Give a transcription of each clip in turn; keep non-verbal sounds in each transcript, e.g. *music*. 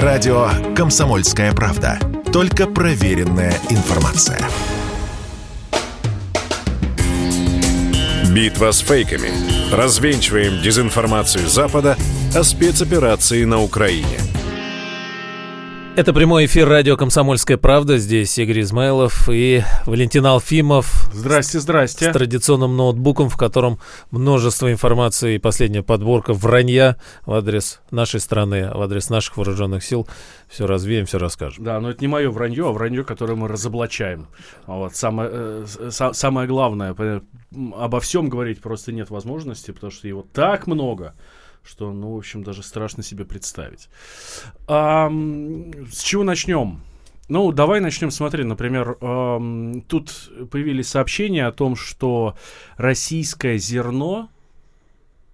Радио «Комсомольская правда». Только проверенная информация. Битва с фейками. Развенчиваем дезинформацию Запада о спецоперации на Украине – это прямой эфир радио «Комсомольская правда». Здесь Игорь Измайлов и Валентин Алфимов. Здрасте, здрасте. С традиционным ноутбуком, в котором множество информации и последняя подборка вранья в адрес нашей страны, в адрес наших вооруженных сил. Все развеем, все расскажем. Да, но это не мое вранье, а вранье, которое мы разоблачаем. Вот, самое, э, самое главное, обо всем говорить просто нет возможности, потому что его так много – что, ну, в общем, даже страшно себе представить. А, с чего начнем? Ну, давай начнем смотреть. Например, эм, тут появились сообщения о том, что российское зерно,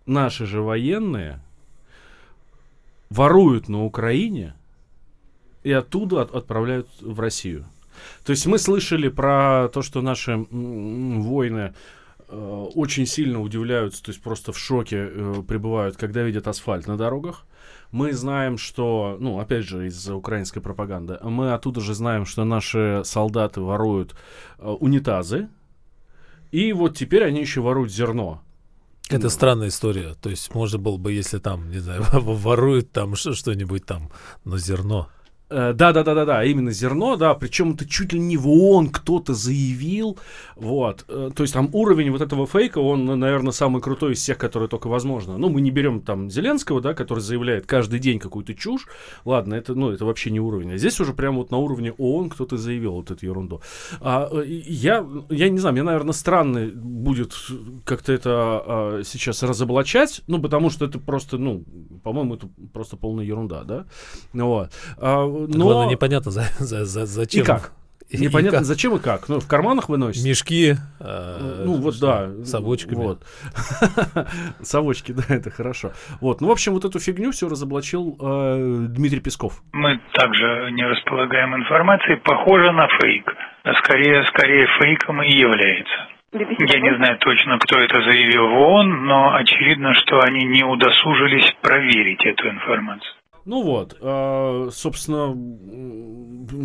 наши же военные, воруют на Украине и оттуда от, отправляют в Россию. То есть мы слышали про то, что наши воины очень сильно удивляются, то есть просто в шоке э, пребывают, когда видят асфальт на дорогах. Мы знаем, что, ну, опять же, из-за украинской пропаганды, мы оттуда же знаем, что наши солдаты воруют э, унитазы, и вот теперь они еще воруют зерно. Это странная история. То есть можно было бы, если там, не знаю, *laughs* воруют там что-нибудь там, но зерно. Да, да, да, да, да, именно зерно, да, причем это чуть ли не в ООН кто-то заявил, вот, э, то есть там уровень вот этого фейка, он, наверное, самый крутой из всех, которые только возможно. Ну, мы не берем там Зеленского, да, который заявляет каждый день какую-то чушь, ладно, это, ну, это вообще не уровень, а здесь уже прямо вот на уровне ООН кто-то заявил вот эту ерунду. А, э, я, я не знаю, мне, наверное, странно будет как-то это а, сейчас разоблачать, ну, потому что это просто, ну, по-моему, это просто полная ерунда, да, вот. А, но... Главное, непонятно, за, за, за, зачем. И как? И, Непонятно, и как? зачем и как. Ну, в карманах вы носите? Мешки. Э, ну, вот, да. Совочками. Вот. *laughs* Совочки, да, это хорошо. Вот. Ну, в общем, вот эту фигню все разоблачил э, Дмитрий Песков. Мы также не располагаем информацией. Похоже на фейк. А скорее, скорее фейком и является. Я не знаю точно, кто это заявил в ООН, но очевидно, что они не удосужились проверить эту информацию. Ну вот, э, собственно,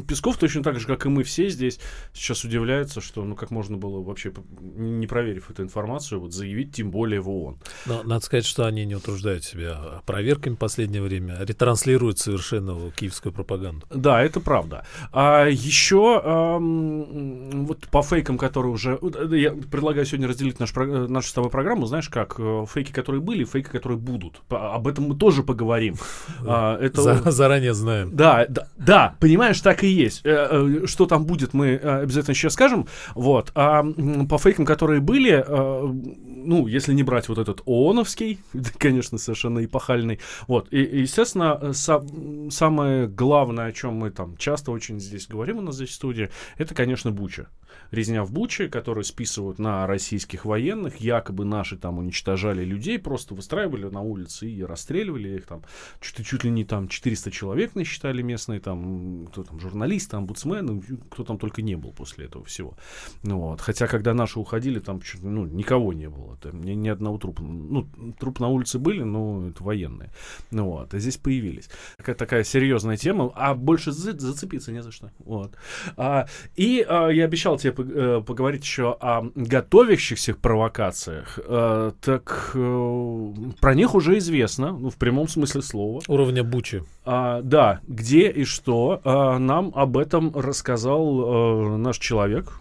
Песков точно так же, как и мы все здесь, сейчас удивляется, что, ну, как можно было вообще, не проверив эту информацию, вот заявить, тем более в ООН. Но надо сказать, что они не утруждают себя проверками в последнее время, ретранслируют совершенно киевскую пропаганду. Да, это правда. А еще э, вот по фейкам, которые уже... Я предлагаю сегодня разделить наш, нашу с тобой программу, знаешь как, э, фейки, которые были, фейки, которые будут. Об этом мы тоже поговорим. *laughs* А, это... За, заранее знаем. Да, да, да, понимаешь, так и есть. Э, э, что там будет, мы э, обязательно сейчас скажем. Вот. А по фейкам, которые были, ну, если не брать вот этот ООНовский, *laughs* конечно, совершенно эпохальный, вот, и, естественно, са- самое главное, о чем мы там часто очень здесь говорим у нас здесь в студии, это, конечно, Буча резня в Буче, которую списывают на российских военных, якобы наши там уничтожали людей, просто выстраивали на улице и расстреливали их там, чуть, чуть ли не там 400 человек насчитали местные, там, кто там, журналисты, омбудсмены, кто там только не был после этого всего. Ну, вот. Хотя, когда наши уходили, там ну, никого не было, там, ни, ни одного трупа. Ну, труп на улице были, но это военные. Ну, вот. А здесь появились. Такая, такая серьезная тема, а больше за, зацепиться не за что. Вот. А, и а, я обещал тебе э, поговорить еще о готовящихся провокациях. Э, так э, про них уже известно, ну, в прямом смысле слова. Уровня Бучи. А, да, где и что. А, нам об этом рассказал э, наш человек,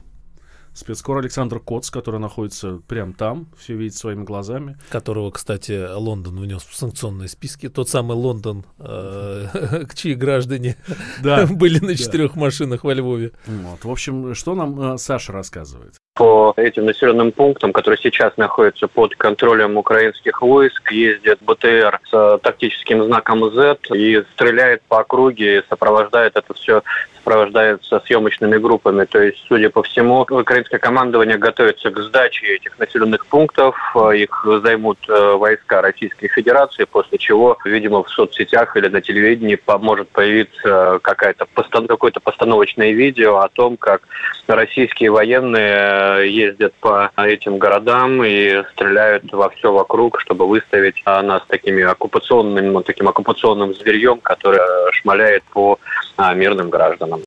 спецкор Александр Коц, который находится прямо там, все видит своими глазами. Которого, кстати, Лондон внес в санкционные списки. Тот самый Лондон, э, *laughs* чьи граждане да, *laughs* были на четырех да. машинах во Львове. Вот. В общем, что нам э, Саша рассказывает? По этим населенным пунктам, которые сейчас находятся под контролем украинских войск, ездит БТР с тактическим знаком Z и стреляет по округе, и сопровождает это все сопровождается съемочными группами. То есть, судя по всему, украинское командование готовится к сдаче этих населенных пунктов. Их займут э, войска Российской Федерации, после чего, видимо, в соцсетях или на телевидении может появиться какая-то какое-то постановочное видео о том, как российские военные э, ездят по этим городам и стреляют во все вокруг, чтобы выставить а, нас такими оккупационным, таким оккупационным зверьем, которое шмаляет по мирным гражданам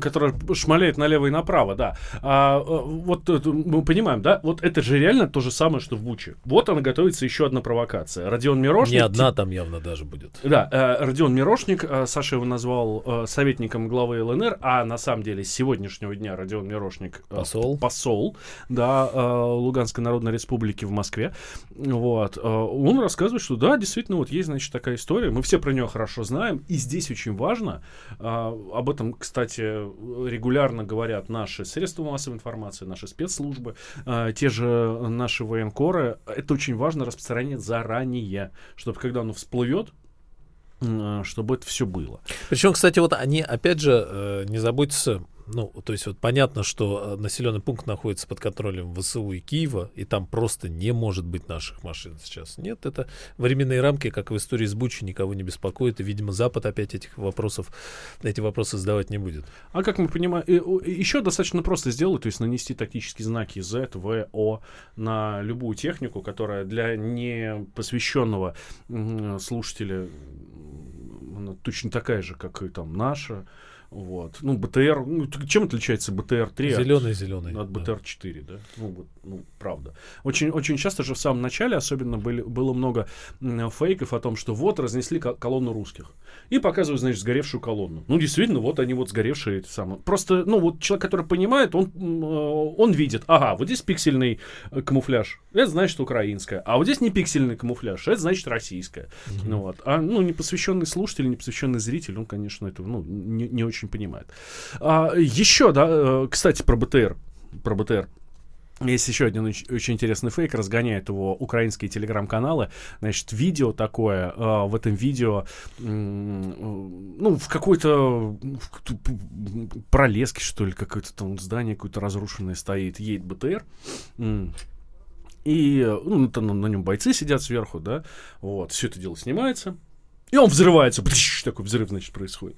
которая шмаляет налево и направо, да. А, э, вот э, мы понимаем, да, вот это же реально то же самое, что в Буче. Вот она готовится еще одна провокация. Родион Мирошник... Не одна там явно даже будет. Да, э, Родион Мирошник, Саша его назвал советником главы ЛНР, а на самом деле с сегодняшнего дня Родион Мирошник... Посол. Посол, да, Луганской Народной Республики в Москве. Вот. Он рассказывает, что да, действительно, вот есть, значит, такая история. Мы все про нее хорошо знаем. И здесь очень важно, об этом, кстати, регулярно говорят наши средства массовой информации, наши спецслужбы, э, те же наши военкоры. Это очень важно распространять заранее, чтобы когда оно всплывет, э, чтобы это все было. Причем, кстати, вот они, опять же, э, не забудьте, ну, то есть вот понятно, что э, населенный пункт находится под контролем ВСУ и Киева, и там просто не может быть наших машин сейчас. Нет, это временные рамки, как в истории с Бучи, никого не беспокоит, и, видимо, Запад опять этих вопросов, эти вопросы задавать не будет. А как мы понимаем, еще достаточно просто сделать, то есть нанести тактические знаки Z, В, О на любую технику, которая для непосвященного слушателя точно такая же, как и там наша, вот. Ну, БТР, ну, чем отличается БТР-3 зеленый, зеленый, от, от БТР-4, да? Ну, вот, ну, правда. Очень, очень часто же в самом начале особенно были, было много фейков о том, что вот разнесли колонну русских. И показывают, значит, сгоревшую колонну. Ну, действительно, вот они вот сгоревшие эти самые. Просто, ну, вот человек, который понимает, он, э, он видит, ага, вот здесь пиксельный э, камуфляж, это значит украинская. А вот здесь не пиксельный камуфляж, это значит российская. Mm-hmm. Ну, вот. А, ну, непосвященный слушатель, непосвященный зритель, он, конечно, это, ну, не, не очень очень понимает. А, еще, да, э, кстати, про БТР. Про БТР. Есть еще один очень интересный фейк, разгоняет его украинские телеграм-каналы. Значит, видео такое, э, в этом видео, ну, в какой-то пролеске, что ли, какое-то там здание какое-то разрушенное стоит, едет БТР. И ну, там на нем бойцы сидят сверху, да, вот, все это дело снимается, и он взрывается, такой взрыв, значит, происходит.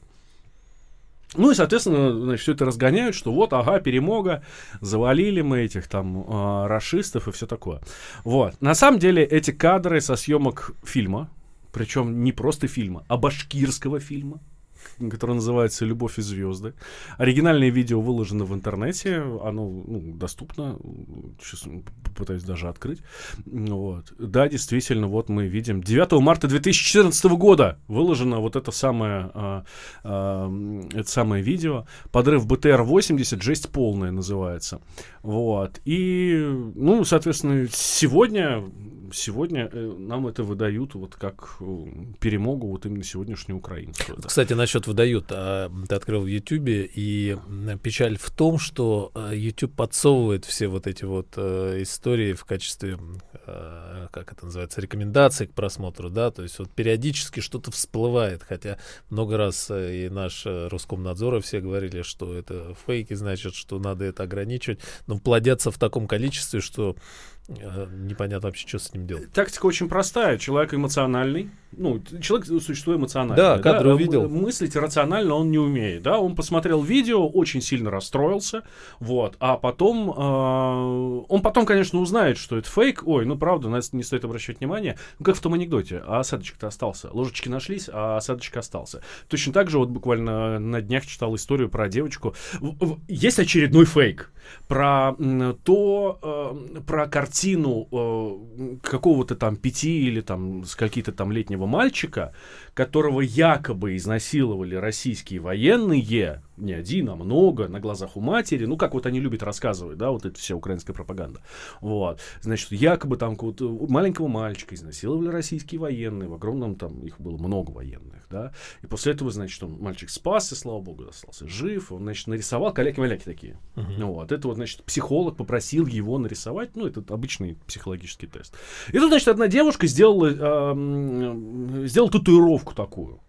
Ну и, соответственно, значит, все это разгоняют, что вот, ага, перемога, завалили мы этих там э, расистов и все такое. Вот. На самом деле эти кадры со съемок фильма, причем не просто фильма, а башкирского фильма, которое называется «Любовь и звезды». Оригинальное видео выложено в интернете, оно ну, доступно, сейчас попытаюсь даже открыть. Вот. Да, действительно, вот мы видим 9 марта 2014 года выложено вот это самое, а, а, это самое видео. Подрыв БТР-80, жесть полная называется. Вот. И, ну, соответственно, сегодня сегодня э, нам это выдают вот как э, перемогу вот именно сегодняшнюю украинскую. Кстати, насчет выдают, а, ты открыл в Ютубе, и печаль в том, что YouTube э, подсовывает все вот эти вот истории в качестве, как это называется, рекомендаций к просмотру, да, то есть вот периодически что-то всплывает, хотя много раз и наш Роскомнадзор все говорили, что это фейки, значит, что надо это ограничивать, но плодятся в таком количестве, что непонятно вообще, что с ним делать. Тактика очень простая. Человек эмоциональный. Ну, человек существо эмоциональное. Да, кадры да? увидел. Мыслить рационально он не умеет. Да? Он посмотрел видео, очень сильно расстроился. Вот. А потом... Потом, конечно, узнает, что это фейк. Ой, ну правда, на это не стоит обращать внимание. Ну, как в том анекдоте. А осадочек-то остался. Ложечки нашлись, а осадочек остался. Точно так же вот буквально на днях читал историю про девочку. Есть очередной фейк. Про то... Э, про картину э, какого-то там пяти или там с какие-то там летнего мальчика, которого якобы изнасиловали российские военные, не один, а много, на глазах у матери, ну, как вот они любят рассказывать, да, вот эта вся украинская пропаганда. Вот. Значит, якобы там какого-то маленького мальчика изнасиловали российские военные, в огромном там, их было много военных, да, и после этого, значит, он, мальчик спасся, слава богу, остался жив, он, значит, нарисовал каляки-маляки такие. Uh-huh. Вот. Это вот, значит, психолог попросил его нарисовать, ну, это обычный психологический тест. И тут, значит, одна девушка сделала, э, сделала татуировку такую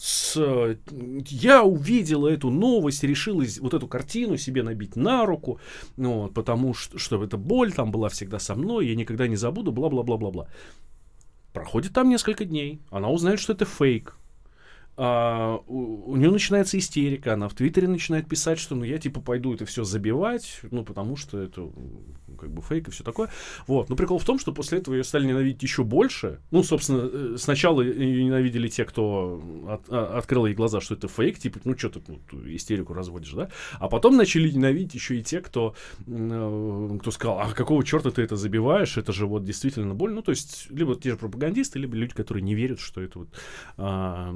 с... Я увидела эту новость, решила вот эту картину себе набить на руку, ну, потому что, что эта боль там была всегда со мной, я никогда не забуду, бла-бла-бла-бла-бла. Проходит там несколько дней, она узнает, что это фейк, а, у, у нее начинается истерика, она в Твиттере начинает писать, что ну я типа пойду это все забивать, ну потому что это как бы фейк и все такое. Вот. Но прикол в том, что после этого ее стали ненавидеть еще больше. Ну, собственно, э, сначала ее ненавидели те, кто от, а, открыл ей глаза, что это фейк, типа, ну, что ты ну, истерику разводишь, да? А потом начали ненавидеть еще и те, кто, э, кто сказал, а какого черта ты это забиваешь, это же вот действительно больно. Ну, то есть, либо те же пропагандисты, либо люди, которые не верят, что это вот, а,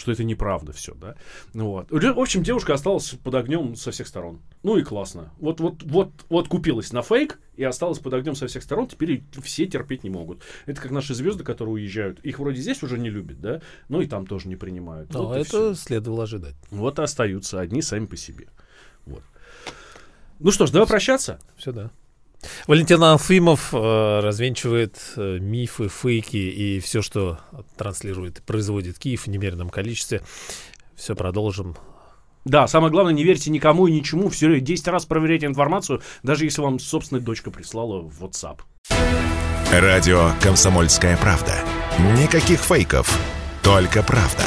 что это неправда все, да? Вот. В общем, девушка осталась под огнем со всех сторон. Ну и классно. Вот, вот, вот, вот купилась на фейк, и осталась под огнем со всех сторон, теперь все терпеть не могут. Это как наши звезды, которые уезжают. Их вроде здесь уже не любят, да, но и там тоже не принимают. Но вот это все. следовало ожидать. Вот и остаются одни сами по себе. Вот. Ну что ж, давай прощаться. Все, да. Валентин Анфимов э, развенчивает э, мифы, фейки и все, что транслирует, производит Киев в немеренном количестве. Все продолжим да, самое главное, не верьте никому и ничему. Все 10 раз проверяйте информацию, даже если вам собственная дочка прислала в WhatsApp. Радио «Комсомольская правда». Никаких фейков, только правда.